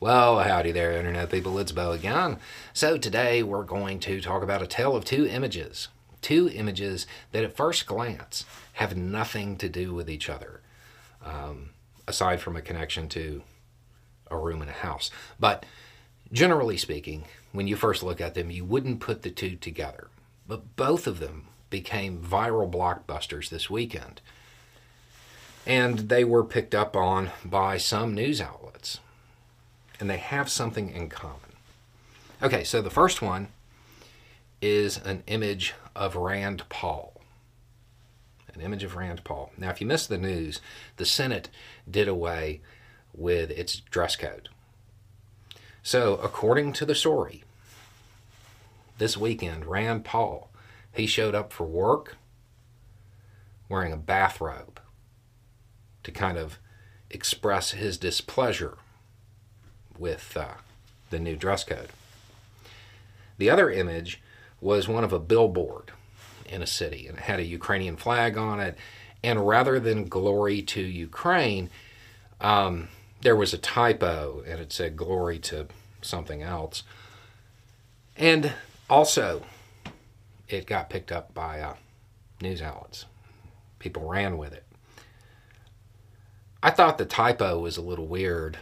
Well, howdy there, Internet people. It's Beau again. So, today we're going to talk about a tale of two images. Two images that, at first glance, have nothing to do with each other, um, aside from a connection to a room in a house. But generally speaking, when you first look at them, you wouldn't put the two together. But both of them became viral blockbusters this weekend. And they were picked up on by some news outlets. And they have something in common. Okay, so the first one is an image of Rand Paul. An image of Rand Paul. Now, if you missed the news, the Senate did away with its dress code. So, according to the story, this weekend, Rand Paul, he showed up for work wearing a bathrobe to kind of express his displeasure with uh, the new dress code. The other image was one of a billboard in a city, and it had a Ukrainian flag on it. And rather than glory to Ukraine, um, there was a typo, and it said glory to something else. And also, it got picked up by uh, news outlets. People ran with it. I thought the typo was a little weird.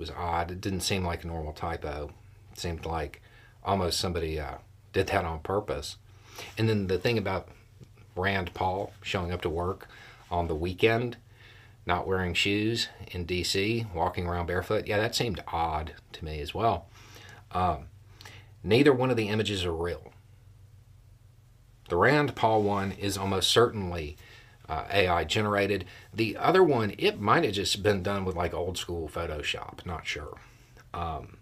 Was odd. It didn't seem like a normal typo. It seemed like almost somebody uh, did that on purpose. And then the thing about Rand Paul showing up to work on the weekend, not wearing shoes in DC, walking around barefoot, yeah, that seemed odd to me as well. Um, neither one of the images are real. The Rand Paul one is almost certainly uh, AI generated. The other one, it might have just been done with like old school Photoshop, not sure. Um,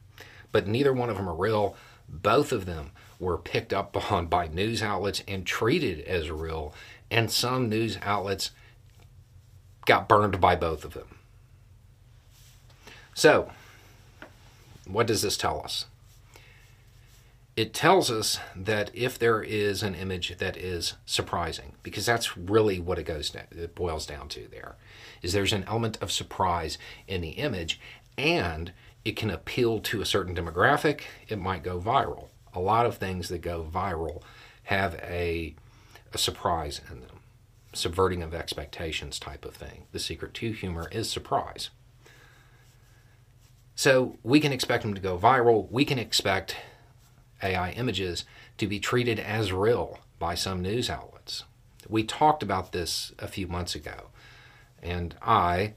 but neither one of them are real. Both of them were picked up on by news outlets and treated as real, and some news outlets got burned by both of them. So, what does this tell us? It tells us that if there is an image that is surprising, because that's really what it goes it boils down to there, is there's an element of surprise in the image, and it can appeal to a certain demographic. It might go viral. A lot of things that go viral have a, a surprise in them, subverting of expectations type of thing. The secret to humor is surprise. So we can expect them to go viral. We can expect AI images to be treated as real by some news outlets. We talked about this a few months ago, and I,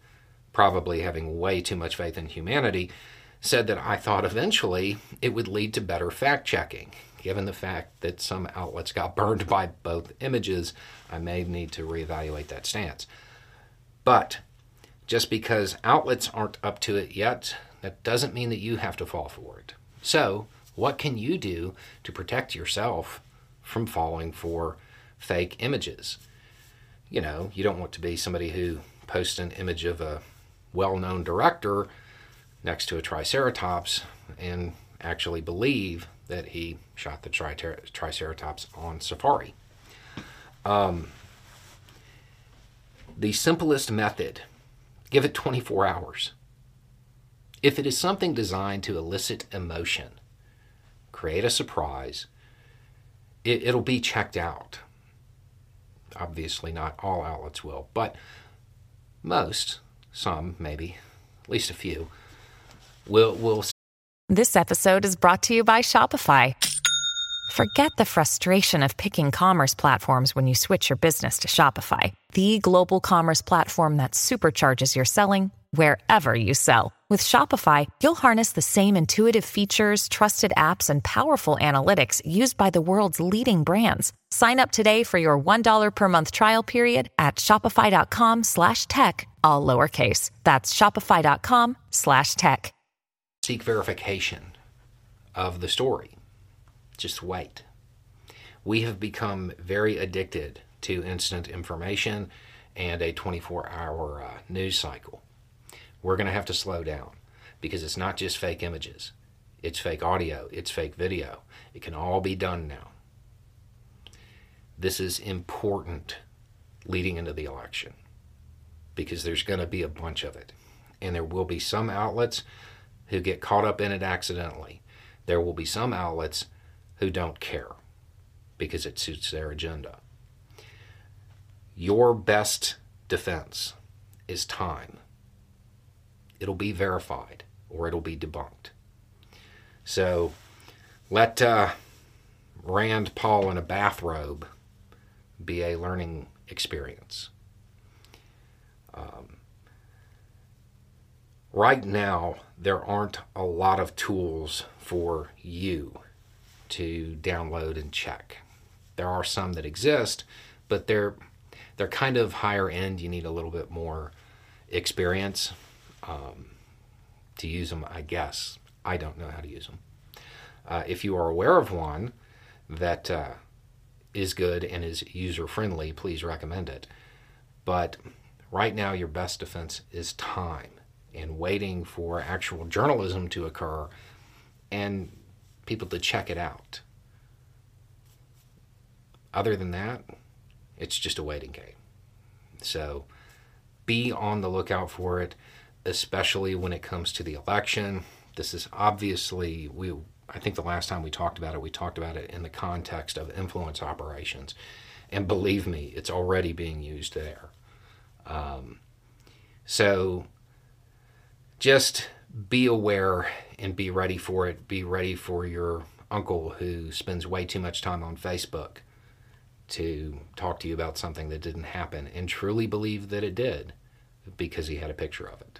probably having way too much faith in humanity, said that I thought eventually it would lead to better fact checking. Given the fact that some outlets got burned by both images, I may need to reevaluate that stance. But just because outlets aren't up to it yet, that doesn't mean that you have to fall for it. So, what can you do to protect yourself from falling for fake images? You know, you don't want to be somebody who posts an image of a well known director next to a triceratops and actually believe that he shot the triceratops on safari. Um, the simplest method give it 24 hours. If it is something designed to elicit emotion, create a surprise, it, it'll be checked out. Obviously, not all outlets will, but most, some maybe, at least a few, will will. This episode is brought to you by Shopify. Forget the frustration of picking commerce platforms when you switch your business to Shopify, the global commerce platform that supercharges your selling wherever you sell. With Shopify, you'll harness the same intuitive features, trusted apps, and powerful analytics used by the world's leading brands. Sign up today for your $1 per month trial period at shopify.com slash tech, all lowercase. That's shopify.com slash tech. Seek verification of the story. Just wait. We have become very addicted to instant information and a 24 hour uh, news cycle. We're going to have to slow down because it's not just fake images, it's fake audio, it's fake video. It can all be done now. This is important leading into the election because there's going to be a bunch of it. And there will be some outlets who get caught up in it accidentally. There will be some outlets who don't care because it suits their agenda. Your best defense is time. It'll be verified or it'll be debunked. So let uh, Rand Paul in a bathrobe be a learning experience. Um, right now, there aren't a lot of tools for you to download and check. There are some that exist, but they're they're kind of higher end. You need a little bit more experience um, to use them, I guess. I don't know how to use them. Uh, if you are aware of one that uh, is good and is user friendly, please recommend it. But right now, your best defense is time and waiting for actual journalism to occur and people to check it out. Other than that, it's just a waiting game. So be on the lookout for it, especially when it comes to the election. This is obviously we I think the last time we talked about it, we talked about it in the context of influence operations. And believe me, it's already being used there. Um, so just be aware and be ready for it. Be ready for your uncle who spends way too much time on Facebook to talk to you about something that didn't happen and truly believe that it did because he had a picture of it.